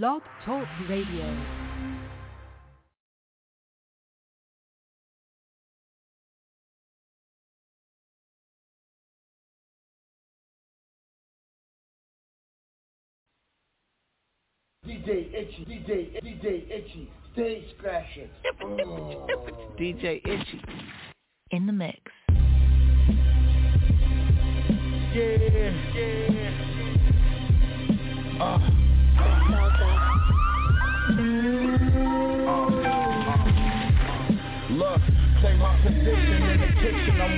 Blog Talk Radio. DJ Itchy, DJ, DJ Itchy, stage scratcher. Oh. DJ Itchy. In the mix. Yeah, yeah. Uh.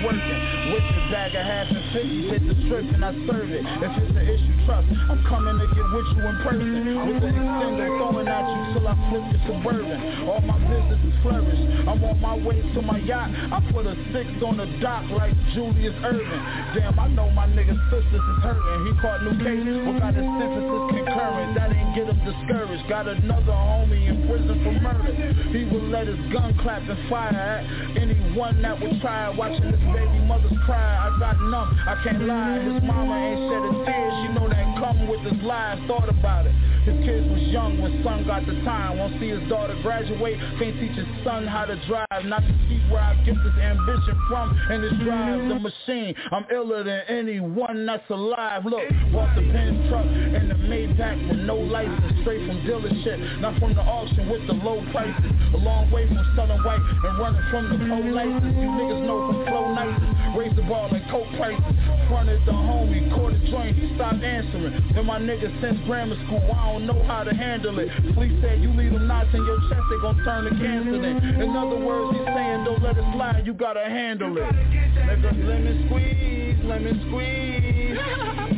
Working. With the bag of half and fifty, hit the strip and I serve it. If it's an issue, trust, I'm coming to get with you in person. With the extender throwing at you till I flip the suburban. All my businesses flourish. I'm on my way to my yacht. I put a six on the dock like Julius Erving. Damn, I know my nigga's sisters is hurting. He caught new cases, but got his sentences concurrent. That ain't get him discouraged. Got another homie in prison for murder. He will let his gun clap and fire at anyone that would try. Watching his baby mother's cry, I got numb. I can't lie. His mama ain't shed a tear. She know that come with his lies. Thought about it. His kids was young when son got the time. Won't see his daughter graduate. Can't teach his son how to drive. Not to see where I get this ambition from. And this drive the machine. I'm iller than anyone that's alive. Look, walk the Benz truck and the Maybach with no license. Straight from dealership, not from the auction with the low prices. A long way from selling white and running from the pole license. You niggas know from flow nices. Raise the ball and coke prices. Fronted the homie, caught a joint, he stopped answering. My niggas since grammar school, I don't know how to handle it. Police said you leave them knots in your chest, they gon' turn to cancer then. In other words, he's saying don't let it slide, you gotta handle it. Nigga, lemon squeeze, lemon squeeze.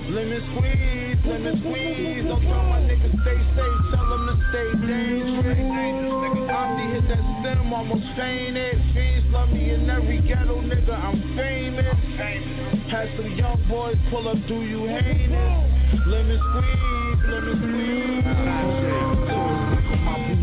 Lemon squeeze, lemon squeeze. Don't tell my niggas stay safe, stay dangerous. Omni hit that stem, almost fainted. Fiends love me in every ghetto, nigga, I'm famous. Had some young boys pull up, do you hate it? Lemon squeeze, lemon squeeze.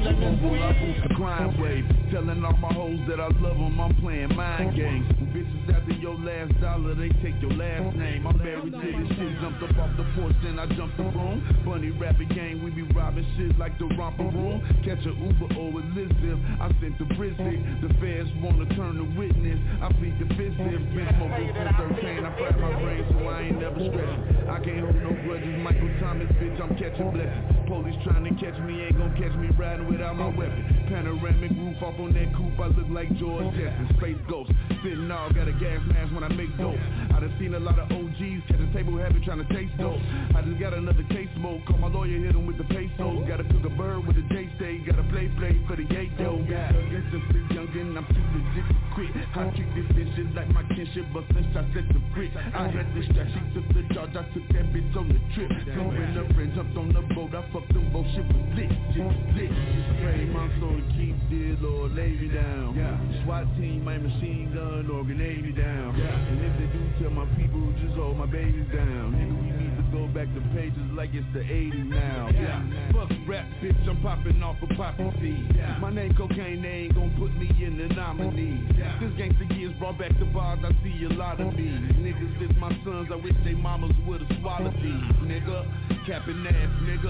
Lemon squeeze. the grind wave Telling all my hoes that I love them, I'm playing mind games bitches after your last dollar, they take your last name. I'm married to this shit, jumped up off the porch, then I jumped the room. Bunny rabbit gang, we be robbing shit like the romper room. Catch a Uber or Elizabeth, I sent the Brizzy The feds wanna turn the witness, I plead the fifth. Been smoking since 13, I fried my brain so I ain't never stressed. I can't hold no catching blessings Police trying to catch me, ain't gon' catch me riding without my weapon. Panoramic roof off on that coupe, I look like George Jetson. Space Ghost, sitting all got a gas mask when I make dope. I done seen a lot of OGs catch a table habit trying to taste dope. I just got another case smoke, call my lawyer, hit him with the pesos Gotta cook a bird with a J stay, gotta play play for the gate though Against the free youngin', I'm too legit to quit. I treat this bitch like my kinship, but since I set the brick I had the strap, she took the charge, I took that bitch on the Lord, lay me down. SWAT team, my machine gun, or grenade me down. And if they do tell my people, just hold my babies down. Nigga, we need to go back to pages like it's the 80s now. Fuck rap, bitch, I'm popping off a poppy seed. My name cocaine, they ain't gon' put me in the nominee This gangsta years brought back the bars, I see a lot of me Niggas, this my sons, I wish they mamas would've swallowed these. Nigga, capping ass, nigga.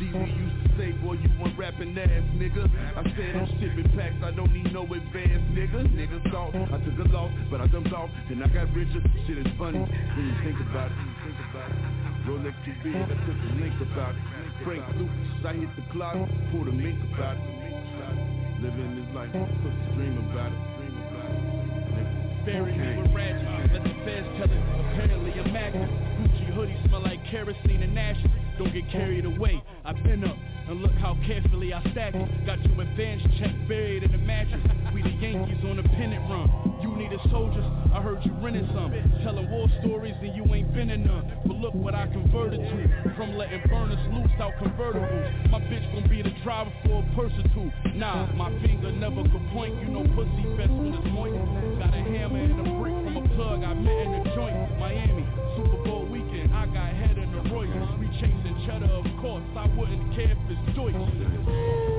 See, we used to say, boy, you want rapping ass, nigga? I said I'm shipping packs, I don't need no advance, nigga. Niggas thought I took a loss, but I jumped off Then I got richer, shit is funny When you think about it, when you think about it Rolex too big, I took a link about it. Frank Lucas, I hit the clock, pulled a mink about it. Living this life, put the dream about it. Bury me with ratchet, let the feds tell it. Apparently immaculate Gucci hoodie smell like kerosene and ashes Don't get carried away, I've been up And look how carefully I stack it. Got your advance check buried in the mattress We the Yankees on a pennant run. You needed soldiers, I heard you renting some. Telling war stories and you ain't been in none. But look what I converted to. From letting burners loose out convertibles My bitch gon' be the driver for a person two. Nah, my finger never could point. You know pussy best when it's moist. Got a hammer and a brick from a plug I met in the joint. Miami, Super Bowl weekend I got head in the Royals. We chasing cheddar of course I wouldn't care if it's Deutsch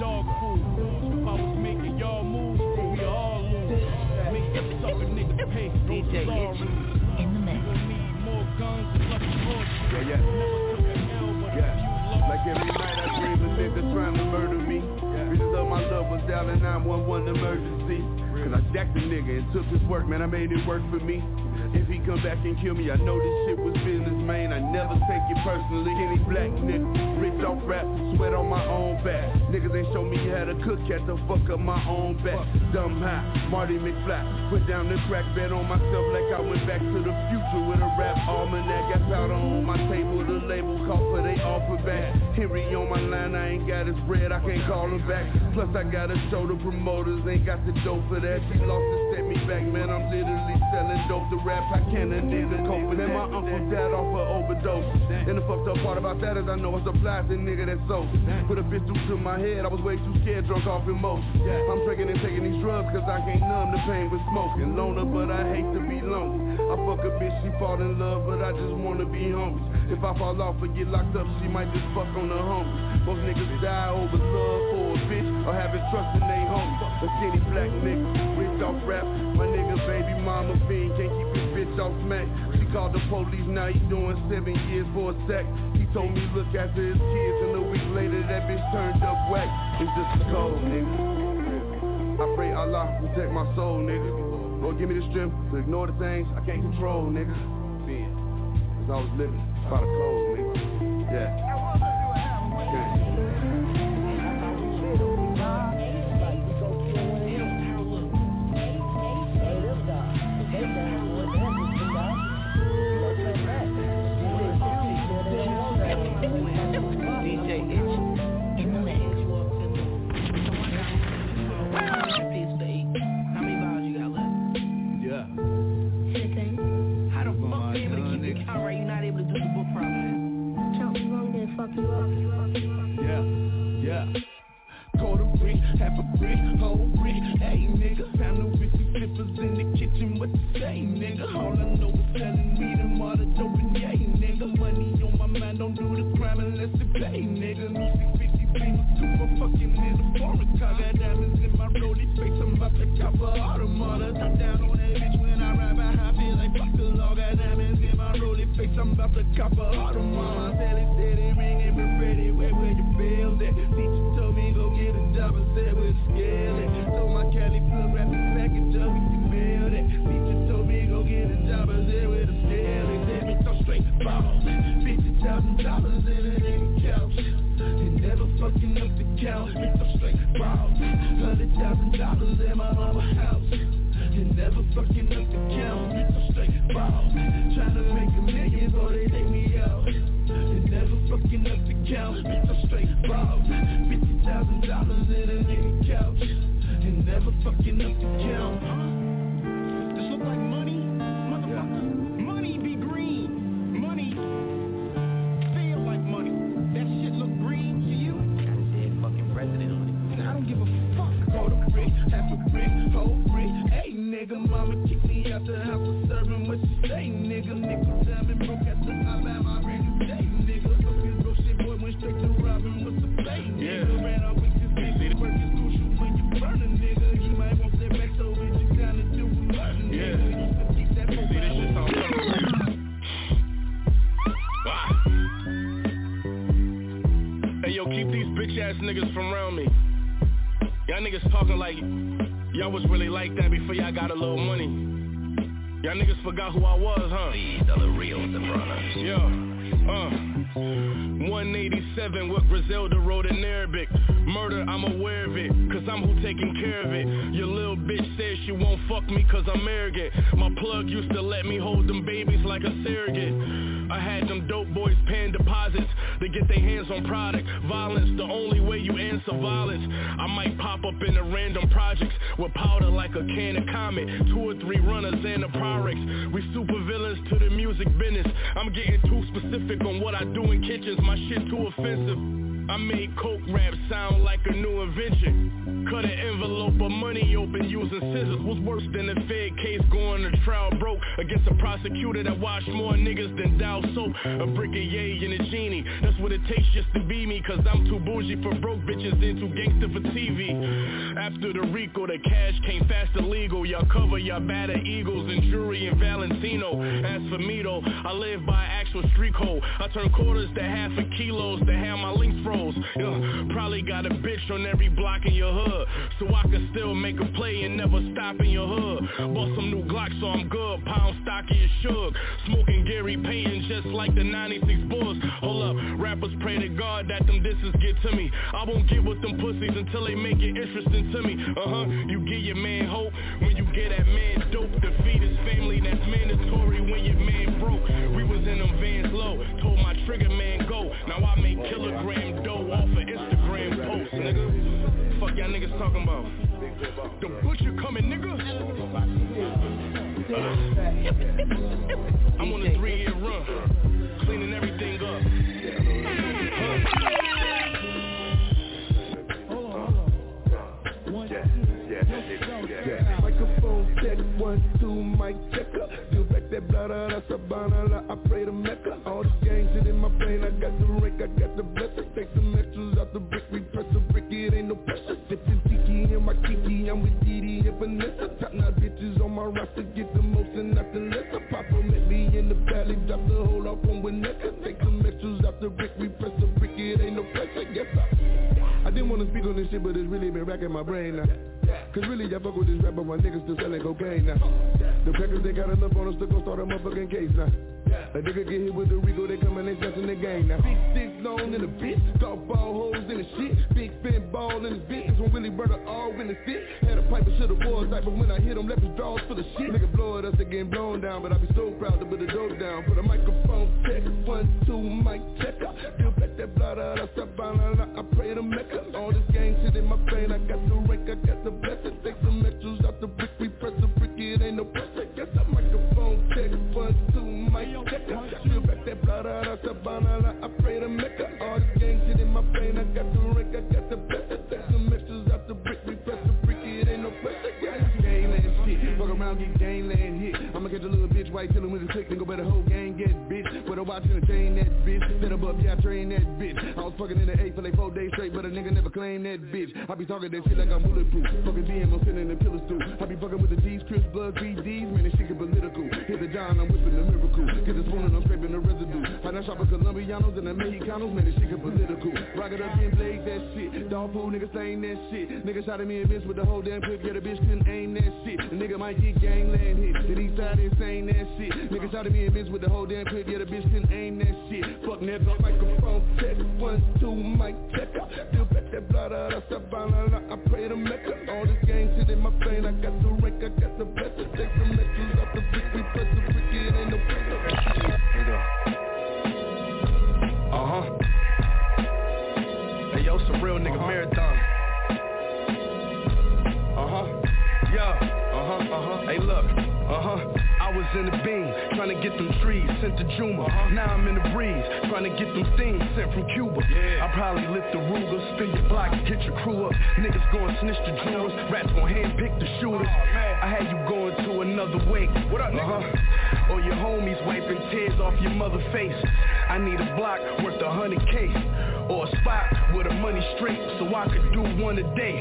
dog food If I was making y'all moves we all lose Make the sucker niggas pay DJ Those Itchy. In the mix. We need more guns and lucky horses Yeah, yeah. Never took a L but Yeah. Like every night I dream a nigga trying to murder me. Bitches of my love was dialing 911 emergency. Cause I jacked the nigga and took his work, man, I made it work for me. If he come back and kill me, I know this shit was business, man. I never take it personally. Any black nigga, rich off rap, sweat on my own back. Niggas ain't show me how to cook, had to fuck up my own back. Dumb high, Marty McFly. Put down the crack bet on myself like I went back to the future with a rap almanac. Got powder on my table, the label call for they offer back. Henry on my line, I ain't got his bread, I can't call him back. Plus I gotta show the promoters, ain't got the dough for that. She lost set me back, man. I'm literally selling dope to rap I can a nigga cope with that. My uncle died off of overdose. And the fucked up part about that is I know it's a plastic nigga that's so. Put a pistol to my head, I was way too scared, drunk off emotion. I'm drinking and taking these drugs cause I can't numb the pain with smoking. Loner, but I hate to be lonely. I fuck a bitch, she fall in love, but I just wanna be homies. If I fall off or get locked up, she might just fuck on the homies. Most niggas die over love for a bitch or having trust in they homies. A skinny black nigga, rich off rap. My nigga baby mama fiend can't keep his bitch off smack. She called the police, now he doing seven years for a sec. He told me look after his kids, and a week later that bitch turned up whack. It's just a cold, nigga. I pray Allah protect my soul, nigga. Lord, give me the strength to ignore the things I can't control, nigga. Cause I was living by the code, nigga. Counting Me some straight balls Hundred thousand dollars in my mama house. And never fucking up the count Me some straight balls Trying to make bitch says she won't fuck me cause I'm arrogant. My plug used to let me hold them babies like a surrogate. I had them dope boys paying deposits They get their hands on product. Violence, the only way you answer violence. I might pop up in a random projects With powder like a can of Comet. Two or three runners and a Pyrex. We super villains to the music business. I'm getting too specific on what I do in kitchens. My shit too offensive. I made coke rap sound like a new invention. Cut an envelope of money open using scissors. Was worse than a Fed case going to trial broke against a prosecutor that washed more niggas than Dow soap. A brick of yay and a genie. That's what it takes just to be me. Cause I'm too bougie for broke bitches and too gangster for TV. After the Rico, the cash came fast and legal. Y'all cover y'all batter Eagles and Jury and Valentino. As for me though, I live by actual street code. I turn quarters to half a kilos to have my links froze. Yeah, probably got a bitch on every block in your hood. So I can still make a play and never stop in your hood. Bought some new Glocks so I'm good. Pound stocky as shug. Smoking Gary Payton just like the 96 Bulls. Hold up, rappers pray to God that them disses get to me. I won't get with them pussies until they make it interesting to me. Uh-huh, you get your man hope when you get that man dope. Defeat his family, that's mandatory when your man broke. We was in them vans low, told my trigger man go. Now I make kilogram The butcher coming, nigga. Down. Put a microphone check, one, two, mic check I be talking that shit like I'm bulletproof. Fucking BM, I'm in the pillar stool. I be fucking with the D's, Chris Blood, BDs, man, this shit get political. Hit the John, I'm whipping the miracle. Get the spoon and I'm scraping the residue. I done shop with Colombianos and the Mexicanos, man, this shit get political. Rock it up and blaze shit. Food, niggas ain't that shit. Nigga shot at me and missed with the whole damn clip. Yeah, the bitch couldn't aim that shit. The nigga might get gangland hit. The east side saying that shit. Nigga shot at me and missed with the whole damn clip. Yeah, the bitch couldn't aim that shit. Fuck nigga, microphone check. One, two, mic check. Feel back that blood out of Savannah. I pray to Mecca. All this gang shit in my brain. I got the rank, I got the blessing. Take some extras real nigga marathon. Uh-huh. Yeah. Uh-huh, uh-huh. Hey, look. Uh-huh. I was in the beam, trying to get them trees sent to Juma. Now I'm in the breeze, trying to get them things sent from Cuba. I probably lift the Ruger, spin your block, get your crew up. Niggas going snitch the jewels, rats gon' handpick the shooters. I had you going to another wake. What up, uh-huh. Or your homies wiping tears off your mother face. I need a block worth a hundred K. Or a spot with the money straight so I could do one a day.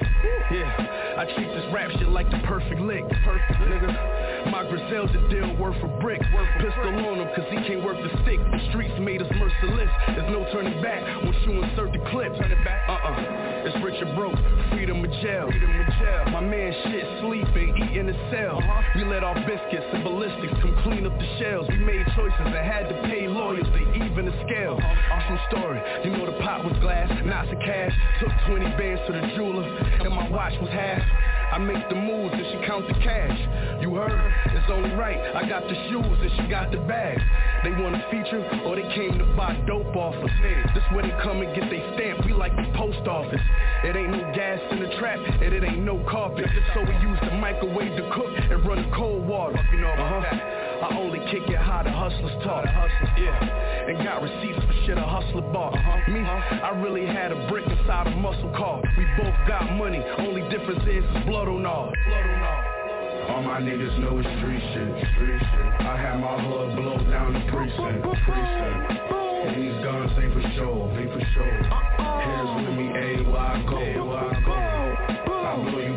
Yeah, I treat this rap shit like the perfect lick. Perfect nigga. My Griselda deal worth a brick. Worth Pistol on him cause he can't work the stick. The streets made us merciless. There's no turning back once you insert the clip. Turn it back. Uh-uh. It's Richard Broke. Freedom of jail. Freedom of jail. My man shit sleeping, eating in the cell. Uh-huh. We let off biscuits and ballistics come clean up the shells. We made choices and had to pay lawyers to even the scale. Uh-huh. Awesome story. You know the pot was glass, knots of cash. Took 20 bands to the jeweler, and my watch was half. I make the moves and she count the cash. You heard? It's only right. I got the shoes and she got the bag. They want a feature or they came to buy dope off us. This where they come and get they stamp. We like the post office. It ain't no gas in the trap and it ain't no carpet. So we use the microwave to cook and run the cold water. Uh-huh. I only kick it how the hustlers talk. Yeah, and got receipts for shit a hustler bought. Uh-huh. Me, I really had a brick inside a muscle car. We both got money, only difference is blood on all. Blood on all. All my niggas know it's street shit, street shit. I had my hood blow down the precinct, precinct. These guns ain't for show, ain't for show. Here's with me, A, where I go, where I go. I blow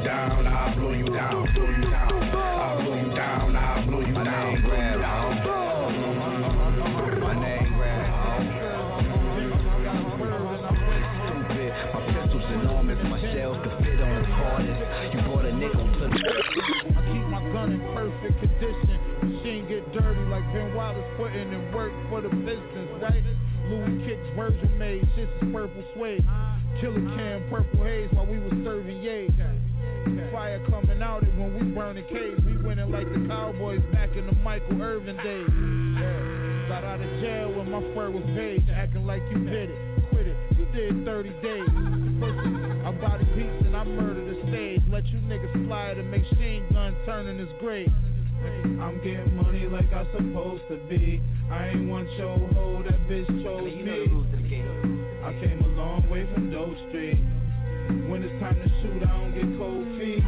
putting in work for the business, right? Louis kicks Virgil made, shit is purple suede. Killer can, purple haze while we was serving yay. Fire coming out it when we burning caves. We winning like the Cowboys back in the Michael Irvin days. Yeah. Got out of jail when my fur was paid. Acting like you did it. Quit it. You did 30 days. I body beats and I murder the stage. Let you niggas fly the machine gun turn in his grave. I'm getting money like I'm supposed to be. I ain't want your hoe, that bitch chose me. I came a long way from Doe Street. When it's time to shoot, I don't get cold feet.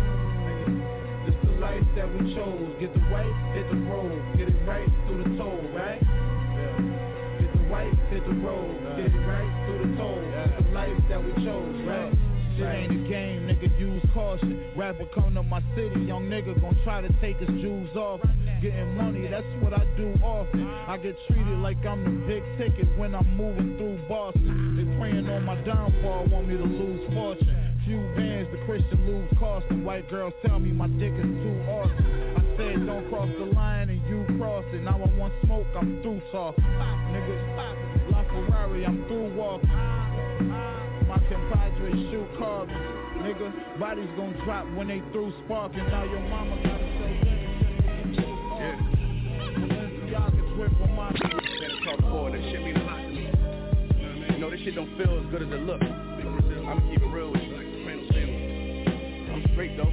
This the life that we chose. Get the white, hit the road. Get it right through the toll, right? Get the white, hit the road. Get it right through the toll. It's the life that we chose, right? Shit ain't a game, nigga, use caution. Rapper come to my city, young nigga gon' try to take his jewels off. Getting money, that's what I do often. I get treated like I'm the big ticket when I'm moving through Boston. They praying on my downfall, want me to lose fortune. Few bands, the Christian lose cost, and white girls tell me my dick is too awesome. I said don't cross the line and you cross it. Now I want smoke, I'm through talking. Nigga, La Ferrari, I'm through walking. My compadre shoot carbon. Nigga, bodies gon' drop when they through sparking. Now your mama gotta say yeah. Balenciaga drip on my Better talk forward, that shit mean a lot to me. You know I mean? You know, this shit don't feel as good as it look. I'ma keep it real with you, like the Sopranos family. I'm straight though.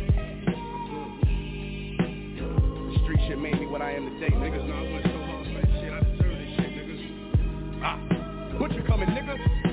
The street shit made me what I am today, niggas. Know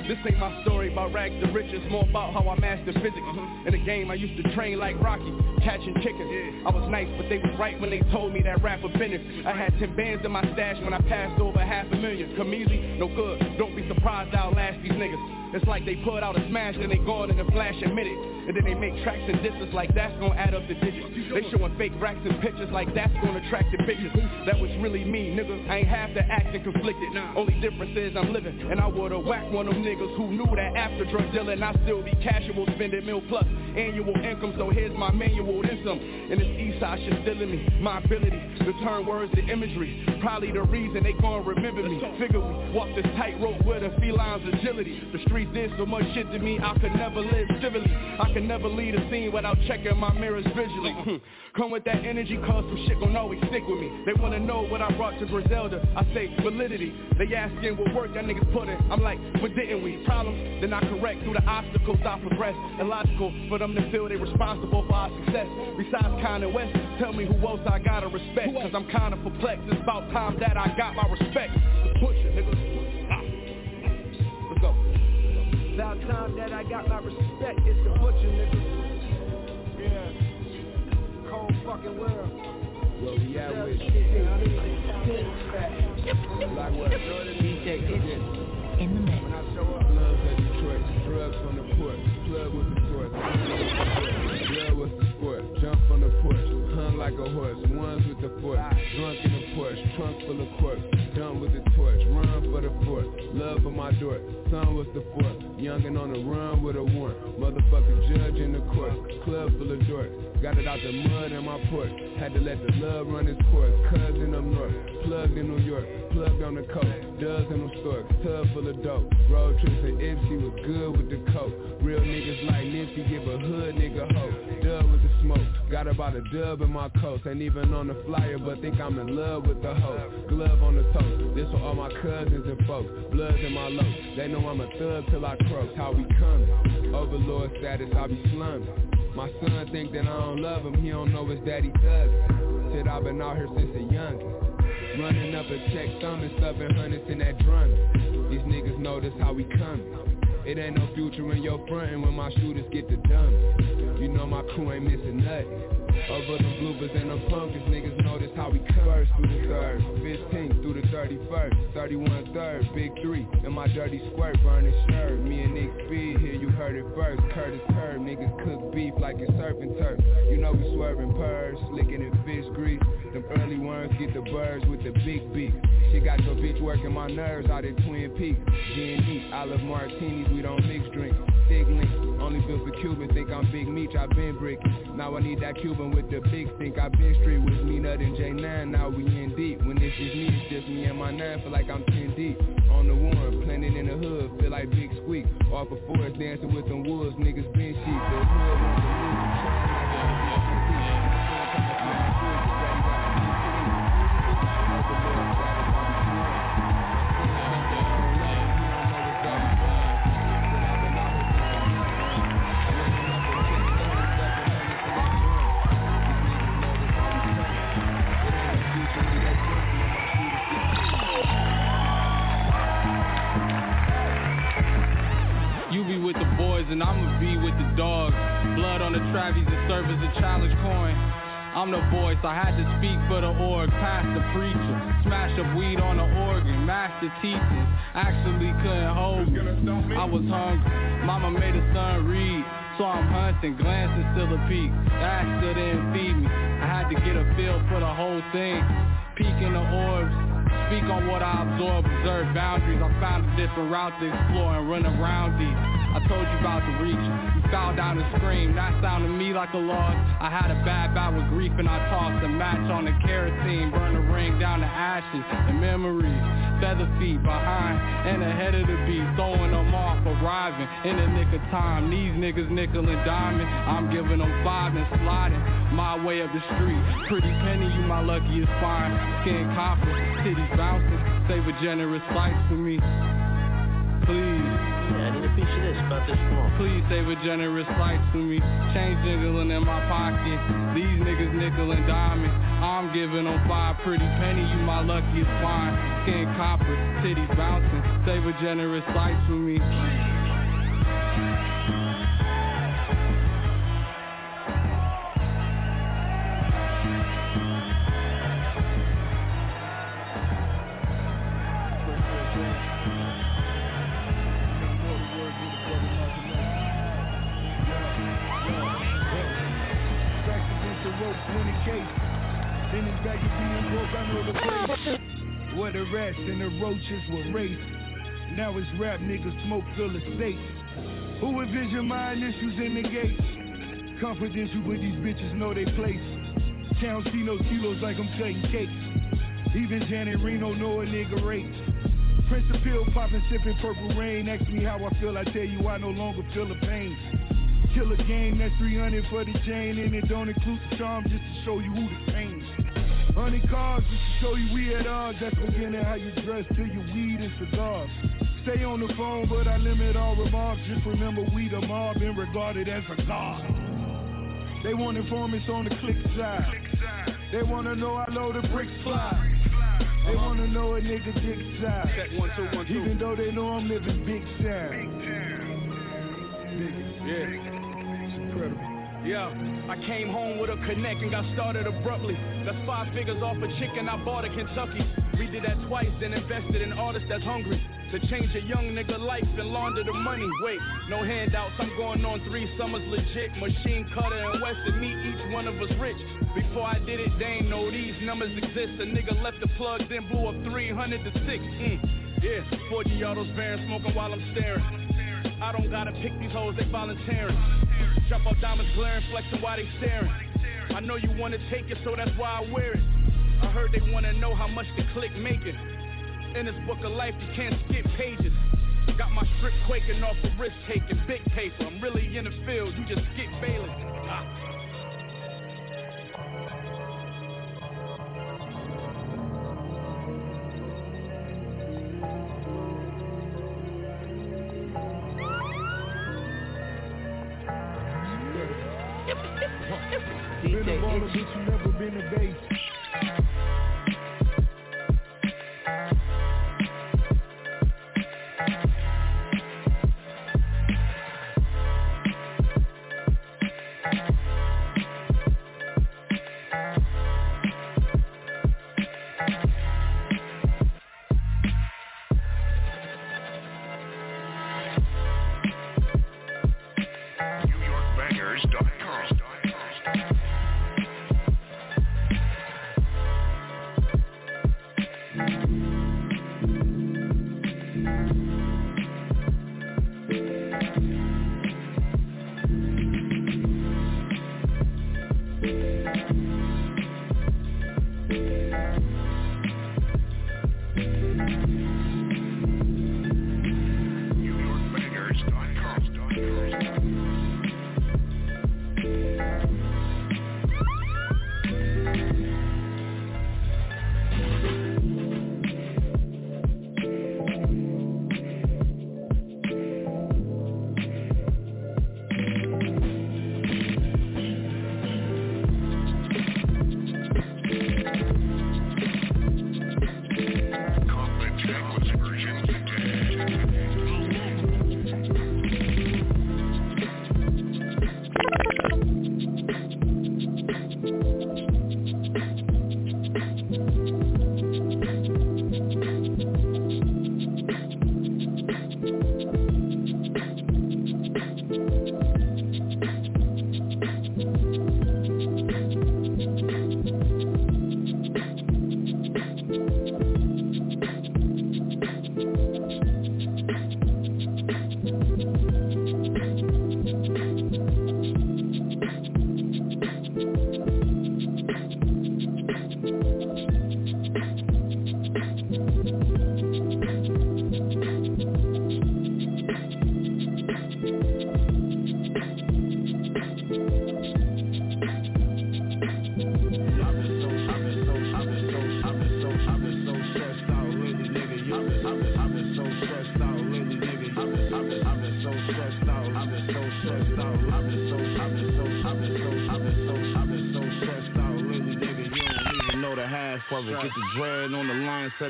This ain't my story about rags to riches, more about how I mastered physics. Mm-hmm. In the game, I used to train like Rocky, catching chickens. I was nice, but they was right when they told me that rap was business. I had 10 bands in my stash when I passed over half a million. Come easy, no good. Don't be surprised I'll last these niggas. It's like they put out a smash, then they gone in a flash and minute. And then they make tracks and disses like that's gonna add up the digits. They showing fake racks and pictures like that's gonna attract the bitches. That was really me, nigga. I ain't have to act and conflicted. Only difference is I'm living. And I would've whacked one of them niggas who knew that after drug dealing I still be casual, spending mil plus annual income. So here's my manual, then some. And this east side shit still in me. My ability to turn words to imagery. Probably the reason they gon' remember me. Figure we walk this tightrope with a feline's agility. The streets did so much shit to me I could never live civilly. I could never lead a scene without checking my mirrors visually. Hmm. Come with that energy cause some shit gon' always stick with me. They wanna know what I brought to Griselda. I say validity. They asking what work that niggas put in. I'm like, but didn't we? Problems, then I correct through the obstacles I progress. Illogical for them to feel they responsible for our success. Besides Kanye West, tell me who else I gotta respect. Cause I'm kinda perplexed. It's about time that I got my respect. Push it, nigga. Let's go. About time that I got my respect. It's the butcher, nigga. Yeah. Cold fucking world. Well, we out with shit, like what? Plug with the torch. Blood was the sport, jump on the porch, hung like a horse, ones with the force, drunk in the Porsche, trunk full of corks, done with the torch, run for the fort, love for my door, son was the fourth, youngin' on the run with a warrant, motherfucking judge in the court, club full of dorks, got it out the mud in my porch, had to let the love run its course, cousin up north, plugged in New York, plugged on the coast, dubs in them storks, tub full of dope, road trips to Ipsy was good with the coke, real niggas like Nipsey give a hood nigga hope, dub with the smoke, got about a dub in my coast, ain't even on the flyer, but think I'm in love with the hoe, glove on the toast, this for all my cousins and folks, bloods in my low, they know I'm a thug till I croak, how we coming, overlord status, I be slumming, my son think that I don't love him, he don't know his daddy thugs, shit I've been out here since a youngin'. Running up a check, thumbing, stuffing hundreds in that drum. These niggas know this how we coming. It ain't no future in your front and when my shooters get the dumb. You know my crew ain't missing nothing. Over the bloopers and the pumpkins, niggas notice how we first through the third, 15th through the 31st, 31 third, big three, and my dirty squirt burning shirt. Me and Nick Speed here, you heard it first. Curtis Curb, niggas cook beef like it's surfing turf. You know we swerving purrs, licking in fish grease. Them early worms get the birds with the big beak. She got your bitch working my nerves out at Twin Peaks. G&E, olive martinis, we don't mix drink. Thick link, only built for Cuban, think I'm Big Meech, I been bricking. Now I need that Cuban with the big stink, I been straight with me nut and J9, now we in deep. When this is me, it's just me and my nine, feel like I'm 10 deep. On the one, planted in the hood, feel like Big Squeak. Off of forest, dancing with them wolves, niggas been sheep. The hood be with the dogs. Blood on the Travis and serve as a challenge coin. I'm the voice, I had to speak for the org, past the preacher, smash up weed on the organ, master teachers, actually couldn't hold me. I was hungry, mama made a son read, so I'm hunting, glancing still a peek, that still didn't feed me. I had to get a feel for the whole thing, peeking the orbs, speak on what I absorb, observe boundaries, I found a different route to explore and run around these. I told you about the reach. You fell down and screamed. That sounded me like a loss. I had a bad bout with grief and I tossed a match on the kerosene. burned the ring down to ashes and memories. Feather feet behind and ahead of the beat. Throwing them off, arriving in the nick of time. These niggas nickel and diamond. I'm giving them five and sliding my way up the street. Pretty penny, you my luckiest find. Skin copper, titties bouncing. Save a generous slice for me. Please. Yeah, I need a piece of this about this small. Please save a generous slice for me. Change jiggling in my pocket. These niggas nickel and diamond. I'm giving them five pretty penny. You my luckiest find. Skin copper, titties bouncing. Save a generous slice for me. Where roaches were raised. Now it's rap niggas smoke fill the state. Who envision mind issues in the gate? Confidential but these bitches know they place. No kilos like I'm cutting cakes. Even Janet Reno know a nigga rate. Prince of pill popping, sipping purple rain. Ask me how I feel, I tell you I no longer feel the pain. Kill a game, that's 300 for the chain, and it don't include the charm just to show you who the pain. Honey cars just to show you we at odds. That's beginning how you dress till you weed and cigars. Stay on the phone, but I limit all remarks. Just remember we the mob and regarded as a god. They want informants on the click side. They wanna know how low the bricks fly. They wanna know a nigga dick size. One, two, one, two. Even though they know I'm living big time. Yeah. It's incredible. Yeah, I came home with a connect and got started abruptly. That's five figures off a chicken I bought in Kentucky. We did that twice, then invested in artists that's hungry. To change a young nigga life and launder the money. Wait, no handouts, I'm going on three summers legit. Machine cutter and Western meet each one of us rich. Before I did it, they ain't know these numbers exist. A nigga left the plug, then blew up 300 to 6. Mm. Yeah, 40 autos bearing, smoking while I'm staring. I don't gotta pick these hoes, they volunteering. Drop out diamonds glaring, flexing while they staring. I know you wanna take it, so that's why I wear it. I heard they wanna know how much the click making. In this book of life, you can't skip pages. Got my strip quaking off the risk taking, big paper. I'm really in the field, you just skip bailing.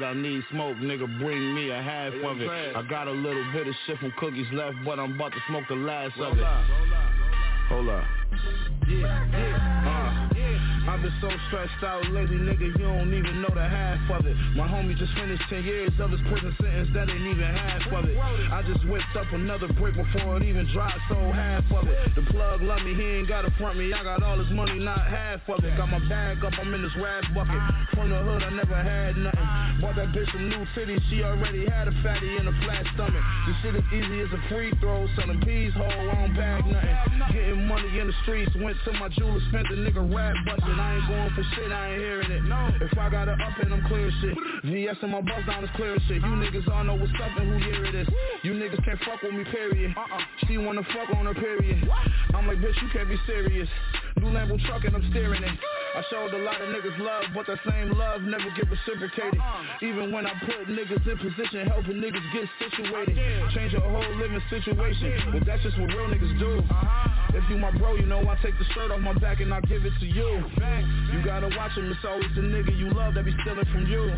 I need smoke, nigga, bring me a half of it. I got a little bit of shit from cookies left, but I'm about to smoke the last of it. Hold up. Yeah, yeah, uh. I've been so stressed out lately, nigga, you don't even know the half of it. My homie just finished 10 years of his prison sentence, that ain't even half of it. I just whipped up another brick before it even dropped, so half of it. The plug love me, he ain't gotta front me, I got all his money, not half of it. Got my bag up, I'm in this rag bucket. From the hood, I never had nothing. Bought that bitch from New City, she already had a fatty in a flat stomach. This shit is easy as a free throw, selling peas whole, I don't bag nothing. Getting money in the streets, went to my jeweler, spent the nigga rap budget. I ain't going for shit, I ain't hearing it. No. If I got it up and I'm clear shit. VS and my buzz down is clear shit. You niggas all know what's up and who year it is. You niggas can't fuck with me, period. Uh-uh. She wanna fuck on her period. I'm like, bitch, you can't be serious. New Lambo truck and I'm steering it. I showed a lot of niggas love, but that same love never get reciprocated. Even when I put niggas in position, helping niggas get situated. Change your whole living situation. But that's just what real niggas do. If you my bro, you know I take the shirt off my back and I give it to you. You gotta watch him, it's always the nigga you love that be stealing from you.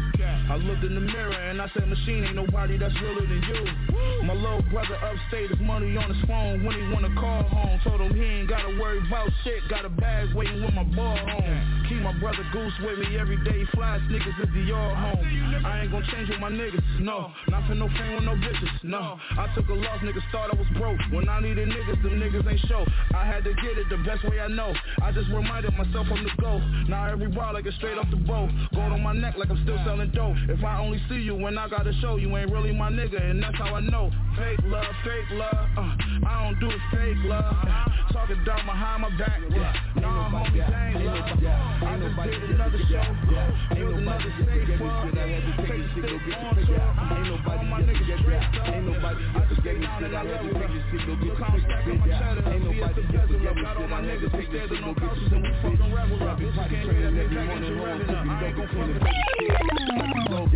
I looked in the mirror and I said, machine ain't nobody that's realer than you. My little brother upstate is money on his phone when he wanna call home. Told him he ain't gotta worry about shit, got a bag waiting with my ball home. Keep my brother Goose with me every day. Fly niggas is the yard home. I ain't gon' change with my niggas, no. Not for no fame with no bitches, no. I took a loss, niggas thought I was broke. When I needed niggas, them niggas ain't show. I had to get it the best way I know. I just reminded myself from the go. Now every ball like it's straight off the boat. Gold on my neck like I'm still selling dope. If I only see you when I gotta show, you ain't really my nigga, and that's how I know. Fake love, fake love. Uh, I don't do fake love. Talking down behind my back. Yeah. Nah, homie, ain't love. I just did another show. Build another stage for Take a stick on tour. All my niggas dressed up. I just get down and I level up. Look how I'm stacking my cheddar. See it's the bezel up. Got all my niggas who standing on couches and we fucking revel up. Bitches can't hear that they back at your revving up. I ain't gon' fuck with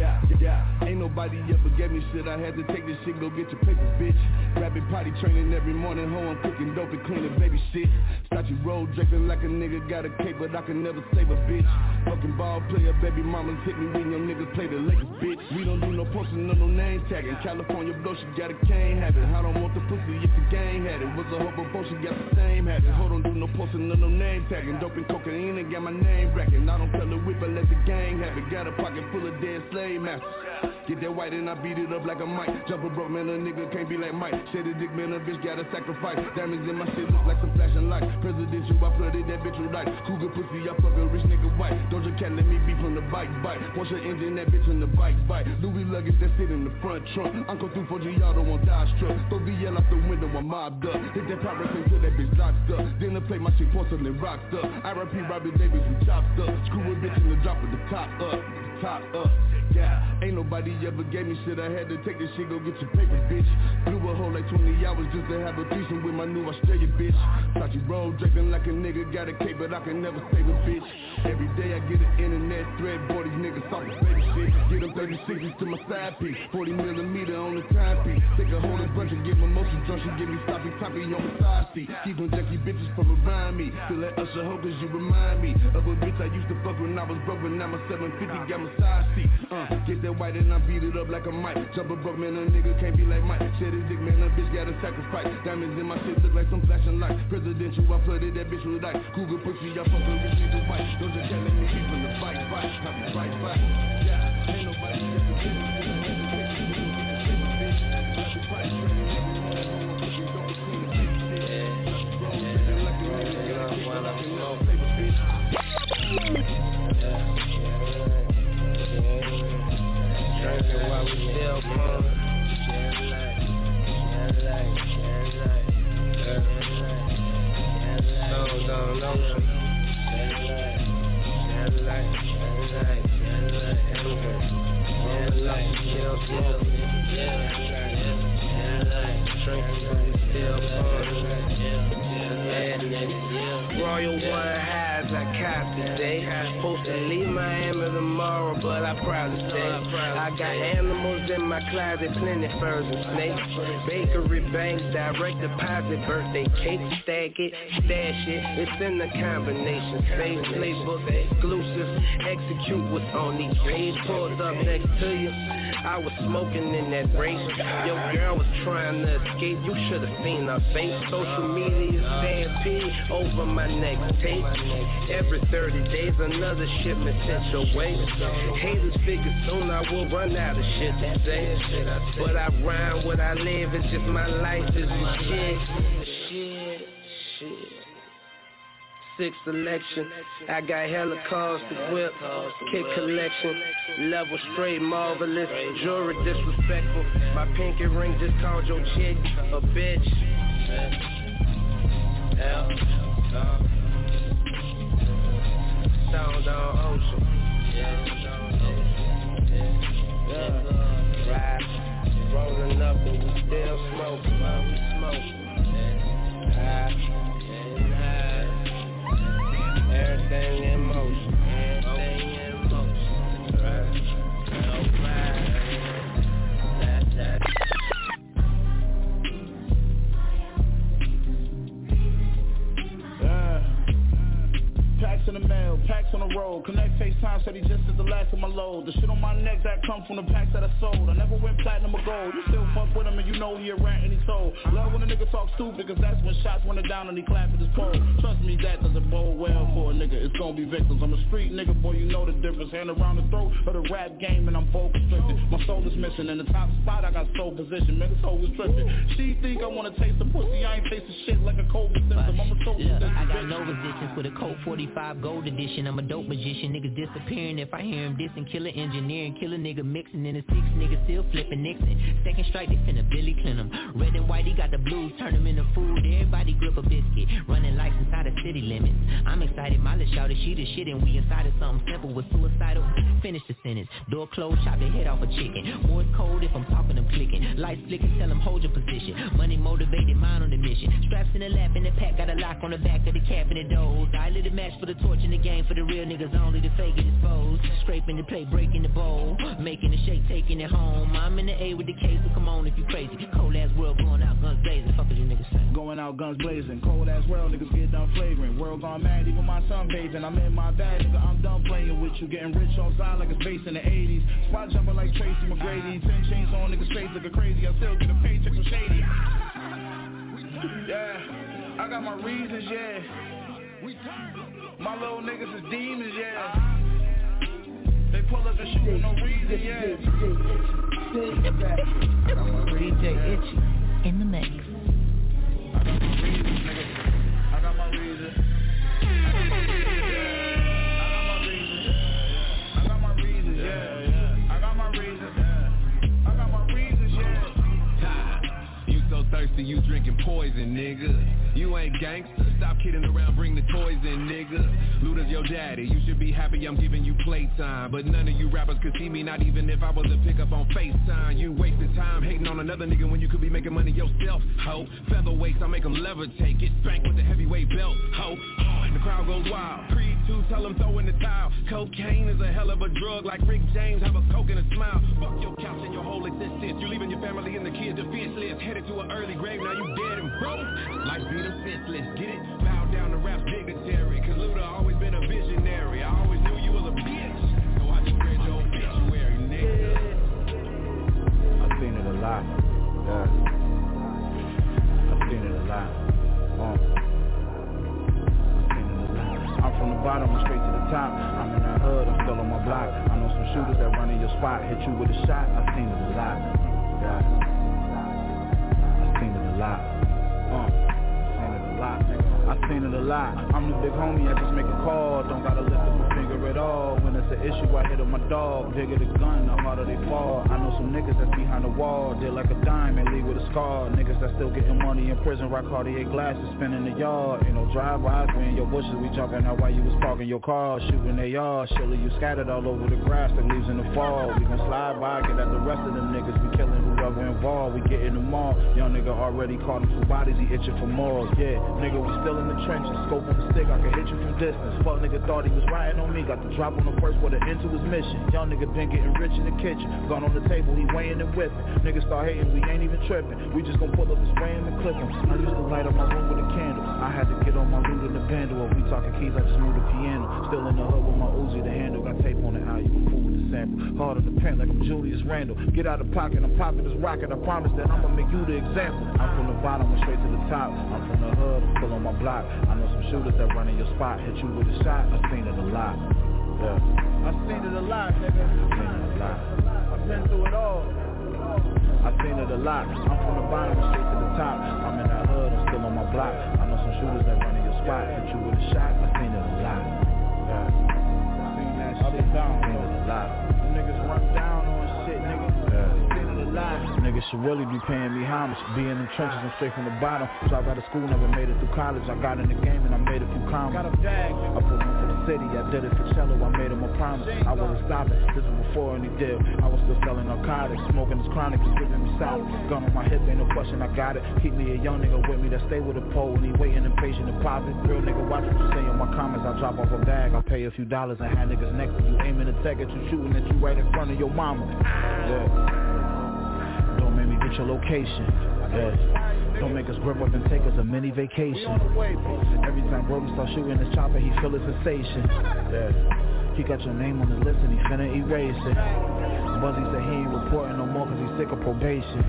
yeah, yeah. Ain't nobody ever gave me shit. I had to take this shit, go get your papers, bitch. Rapping potty training every morning, ho, I'm cooking dope and cleaning baby shit. Start you roll draping like a nigga got a cape, but I can never save a bitch. Fucking ball player, baby mamas hit me when your niggas play the Lakers, bitch. We don't do no posting, no, no name tagging. California blow, she got a cane habit. I don't want the pussy if the gang had it. Was a hope before she got the same habit. Hold on, do no posting, no, no name tagging. Dope and cocaine and got my name racking. I don't tell the whip, I let the gang have it. Got a pocket full of dead slave masters. Get that white and I beat it up like a mic. Jump a broke man, a nigga can't be like Mike. Say the dick man, a bitch gotta sacrifice. Diamonds in my shit look like some flashing lights. Presidential, I flooded that bitch with light. Cougar pussy, I fuck a rich nigga white. Doja Cat let me beat from the bike bite. Porsche engine, that bitch in the bike bite. Louis luggage that sit in the front trunk. Uncle through for Giotto on Dodge truck. Throw VL out the window, I'm mobbed up. Hit that pirate until that bitch locked up. Then I play my shit porcelain rocked up. I RIP Robbie Davis, we chopped up. Screw a bitch in the drop with the top up. Top up. Yeah, ain't nobody ever gave me shit. I had to take this shit, go get your paper, bitch. Blew a hole like 20 hours just to have a threesome with my new Australia bitch. Thought you roll drinking like a nigga, got a cape, but I can never save a bitch. Every day I get an internet thread, boy, these niggas talking baby shit. Get them 36s to my side piece, 40 millimeter on the timepiece. Take a whole bunch and get my motion drunk, she give me sloppy toppy on my side seat. Keep them junkie bitches from around me. Feel that Usher hoe cause you remind me of a bitch I used to fuck when I was broke, but now my 750 got my side seat. Uh, get that white and I beat it up like a mic. Jump a broke man, a nigga can't be like Mike. Shed his dick man, a bitch gotta sacrifice. Diamonds in my shit look like some flashing lights. Presidential, I flooded that bitch with ice. Cougar pussy, I fuck a rich nigga white. Don't just tell me keep from the fight, fight, fight, fight. Drinking while we still. No, no, no. Royal One highs I cop today. Supposed to leave Miami tomorrow, but I probably stay. I got animals in my closet, plenty furs and snakes. Bakery bank, direct deposit, birthday cake, stack it, stash it. It's in the combination. Save playbook exclusive. Execute what's on these pages. Pulled up next to you. I was smoking in that race. Your girl was trying to escape. You should have seen her face. Social media stampede over my next tape. Every 30 days, another shipment sent your way. Haters figure soon I will run out of shit to say. But I rhyme what I live. It's just my life is the shit. Shit, shit six selection. I got hella cars to whip, kid collection, level straight, marvelous, jewelry disrespectful. My pinky ring just called your chick a bitch. Sound on ocean. Yeah, ride, rolling up and we still smoking, man, we smoking. High. Everything in the mail, packs on the road. Connect FaceTime said he just is the last of my load. The shit on my neck that comes from the packs that I sold. I never went platinum or gold. You still fuck with him and you know he a rat and he told. Love when a nigga talk stupid cause that's when shots went down and he clapped at his pole. Trust me, that doesn't bode well for a nigga. It's gonna be victims. I'm a street nigga, boy, you know the difference. Hand around the throat of the rap game and I'm vocal constricted. My soul is missing in the top spot. I got soul position. Man, this hoe is tripping. She think I wanna taste the pussy. I ain't tasting shit like a COVID symptom. I'm a soul Look, I got no resistance with a Colt 45 gold edition. I'm a dope magician, niggas disappearing if I hear him dissing. Killer engineering, killer nigga mixing. In a six nigga still flipping Nixon. Second strike, they finna Billy Clinton. Red and white, he got the blues, turn them into food. Everybody grip a biscuit, the city limits. I'm excited, my Molly shouted, she the shit and we inside of something simple with suicidal. Finish the sentence, door closed, chop the head off a chicken. War's cold if I'm talking, I'm clicking. Lights flicking, tell them hold your position. Money motivated, mind on the mission. Straps in the lap in the pack, got a lock on the back of the cabinet doors. I lit a match for the torch in the game for the real niggas only, the fake it exposed Scraping the plate, breaking the bowl. Making the shake, taking it home. I'm in the A with the case, so come on if you crazy. Cold ass world going out, guns blazing. Fuck you niggas say Going out, guns blazing. Cold ass world, niggas get done flagrant. World gone mad, even my son bathing. I'm in my bag, nigga, I'm done playing with you. Getting rich on side like it's based in the 80s Spot jumping like Tracy McGrady. Ten chains on, niggas face looking crazy. I still get a paycheck from shady. Yeah, I got my reasons, yeah. My little niggas is demons, yeah. They pull up and shoot for no reason, yeah. DJ Itchy. In the mix. Got my thirsty, you drinking poison, nigga. You ain't gangster, stop kidding around, bring the toys in, your daddy, you should be happy I'm giving you playtime. But none of you rappers could see me, not even if I was to pick up on FaceTime. You wasting time hating on another nigga when you could be making money yourself, ho. Featherweights, I make them levitate, get spanked with the heavyweight belt, ho. The crowd goes wild. Creed 2, tell them throw in the towel. Cocaine is a hell of a drug, like Rick James, have a coke and a smile. Fuck your couch and your whole existence. You leaving your family and the kids defenseless. Headed to an early grave, now you dead and broke. Life beat them senseless, get it? Bow down to rap's dignitary. Cause Luda always lot. Yeah. I've seen it a lot. Seen it a lot. I'm from the bottom, I'm straight to the top. I'm in the hood, I'm still on my block. I know some shooters that run in your spot, hit you with a shot. I've seen it a lot. Yeah. I've seen it a lot. Uh. Lot. I've seen it a lot. I'm the big homie, I just make a call. Don't gotta lift up a finger at all. When it's an issue, I hit on my dog. Bigger the gun, the harder they fall. I know some niggas that's behind the wall. They're like a dime and leave with a scar. Niggas that still getting money in prison, rock Cartier glasses, spinning the yard. Ain't no drive-bys, we in your bushes, we jumping out while you was parking your car. Shooting they yard, surely you scattered all over the grass that leaves in the fall. We gon' slide by, get at the rest of them niggas. We killing whoever involved, we getting them all. Young nigga already caught him two bodies, he itching for more. Yeah, nigga, we still in the trenches, scope on the stick, I can hit you from distance. Fuck nigga thought he was riding on me, got the drop on the first for the end to his mission. Young nigga been getting rich in the kitchen, gun on the table, he weighing and whipping. Niggas start hating, we ain't even tripping. We just gon' pull up and spray and clip him. I used to light up my room with a candle. I had to get on my loot in the vandal. We talking keys, I just moved the piano. Still in the hood with my Uzi, the handle got tape on it. How you fool with sample? Hard on the pen like I'm Julius Randle. Get out of pocket, I'm popping this rocket. I promise that I'ma make you the example. I'm from the bottom, I'm straight to the top. I'm from the hood, I'm still on my block. I know some shooters that run in your spot, hit you with a shot. I've seen it a lot. Yeah. I've seen it a lot, nigga. I've seen it a lot. I've been through it all. I've seen it a lot. I'm from the bottom, I'm straight to the top. I'm in that hood, I'm still on my block. I know some shooters that run in your spot, hit you with a shot. I've seen it a lot. Yeah. I've seen that shit. Down, I've seen it. Them niggas run down on shit, nigga. Yeah. I've seen it a lot. Niggas should really be paying me homage. Be in the trenches, I'm straight from the bottom. Dropped out of school, never made it through college. I got in the game and I made a few comments. Got a bag. I put one for the city, I did it for cello, I made him a promise. I wasn't stopping, this was before any deal. I was still selling narcotics, smoking this chronic, it's giving me solid. Gun on my hip, ain't no question, I got it. Keep me a young nigga with me that stay with a pole when he waiting impatient and pop it. Real nigga, watch what you say in my comments. I drop off a bag, I pay a few dollars and have niggas next to you aiming to tag at you, shooting at you right in front of your mama. Yeah. Don't make me get your location. Yeah. Don't make us grip up and take us a mini vacation. Every time Brody start shooting his chopper, he feel a sensation. Yeah. He got your name on the list and he finna erase it. Buzzy said he ain't reporting no more cause he's sick of probation.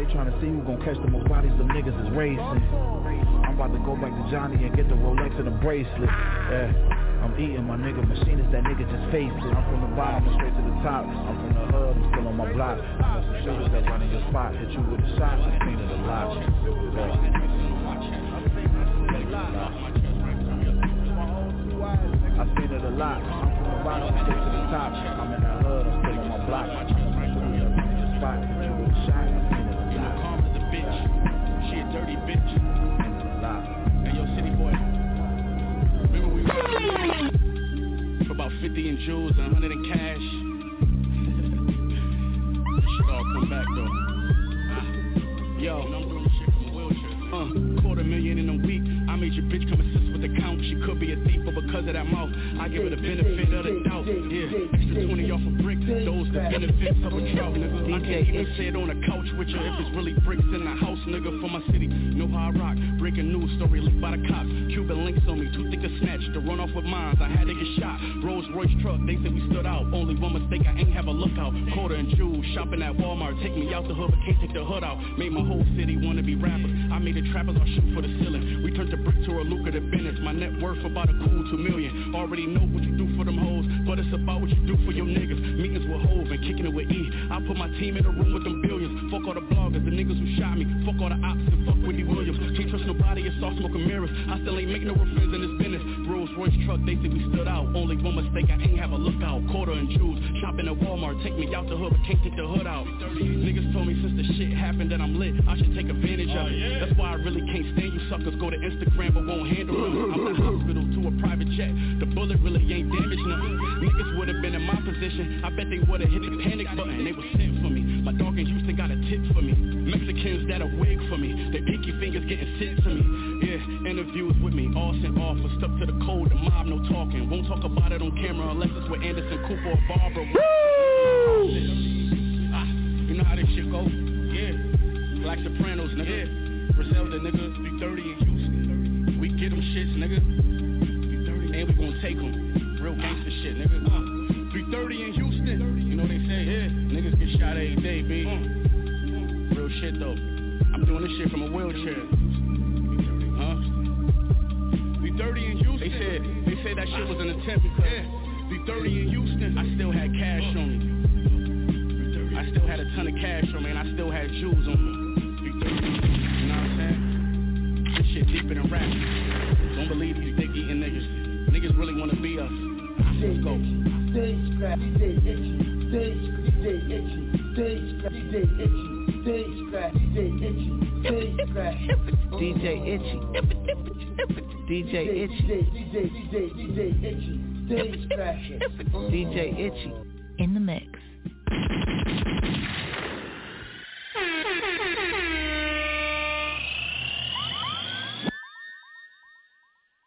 They tryna see who gon' catch the most bodies, them niggas is racing. I'm about to go back to Johnny and get the Rolex and the bracelet. Yeah. I'm eating my nigga machine is that nigga just face it. I'm from the bottom, straight to the top. I'm from the hood, I'm still on my block. I know some shooters that run in your spot, hit you with a shot. I've seen it a lot. Yeah. I've seen it a lot. I'm from the bottom, straight to the top. I'm in the hood, I'm still on my block. I know some shooters that run in your spot, you a shot. I've seen it a lot. Karma's a bitch. She a dirty bitch. Hey, yo, city boy. Remember we for about 50 in jewels and 100 in cash. Should all come back though. Yo, uh, quarter million in a week. I made your bitch come with the count. She could be a thief, but because of that mouth, I give her the benefit of the doubt. Yeah, extra 20 off a brick. Those the benefits of a drought, nigga. I can't even sit on a couch with you if it's really bricks in the house, nigga. For my city, know how I rock. Breaking news story leaked by the cops. Cuban links on me, too thick to snatch. To run off with mines, I had to get shot. Rolls Royce truck, they said we stood out. Only one mistake, I ain't have a lookout. Quarter and jewels, shopping at Walmart. Take me out the hood, but can't take the hood out. Made my whole city wanna be rappers. I made the trappers all shoot for the ceiling. We turned the brick to a lucrative business. My net worth about a cool two million. Already know what you do for them hoes, but it's about what you do for your niggas. Meetings with Hove and kicking it with E. I put my team in a room with them billions. Fuck all the bloggers, the niggas who shot me. Fuck all the ops and fuck Wendy Williams. Can't trust nobody, it's all smoking mirrors. I still ain't making no friends in this business. Rolls Royce truck, they say we stood out. Only one mistake, I ain't have a lookout. Quarter and jewels, shopping at Walmart. Take me out the hood, but can't take the hood out. Niggas told me since the shit happened that I'm lit, I should take advantage of it. Oh, That's why I really can't stand you suckers. Go to Instagram but won't handle it. I'm in the hospital to a private jet. The bullet really ain't damaged nothing. Niggas would've been in my position. I bet they would've hit the panic button. They was sent for me. My dog in Houston got a tip for me. Mexicans that a wig for me. They pinky fingers getting to me. Yeah, interviews with me, all sent off. But stuck to the code, the mob no talking. Won't talk about it on camera unless it's with Anderson Cooper or Barbara. Ah, you know how this shit go? Yeah, Black Sopranos, nigga. Yeah. Griselda, nigga. 330 in Houston. We get them shits, nigga. And we gon' take them. Real gangster shit, nigga. Uh, 330 in Houston. You know they say, yeah. Niggas get shot every day, B. Real shit though. I'm doing this shit from a wheelchair. Huh? 330 in Houston. They said they said that shit was an attempt because yeah. 330 in Houston, I still had cash on me. I still had a ton of cash on me and I still had jewels on me. 330. You know what I'm saying? This shit deeper than rap. Don't believe these dick eating niggas. Niggas really wanna be us. Let's go. Stage scrap, DJ Itchy, stage DJ Itchy, stage scrap, DJ Itchy, DJ DJ Itchy, DJ DJ Itchy, DJ Itchy, DJ DJ Itchy, DJ Itchy. In the mix.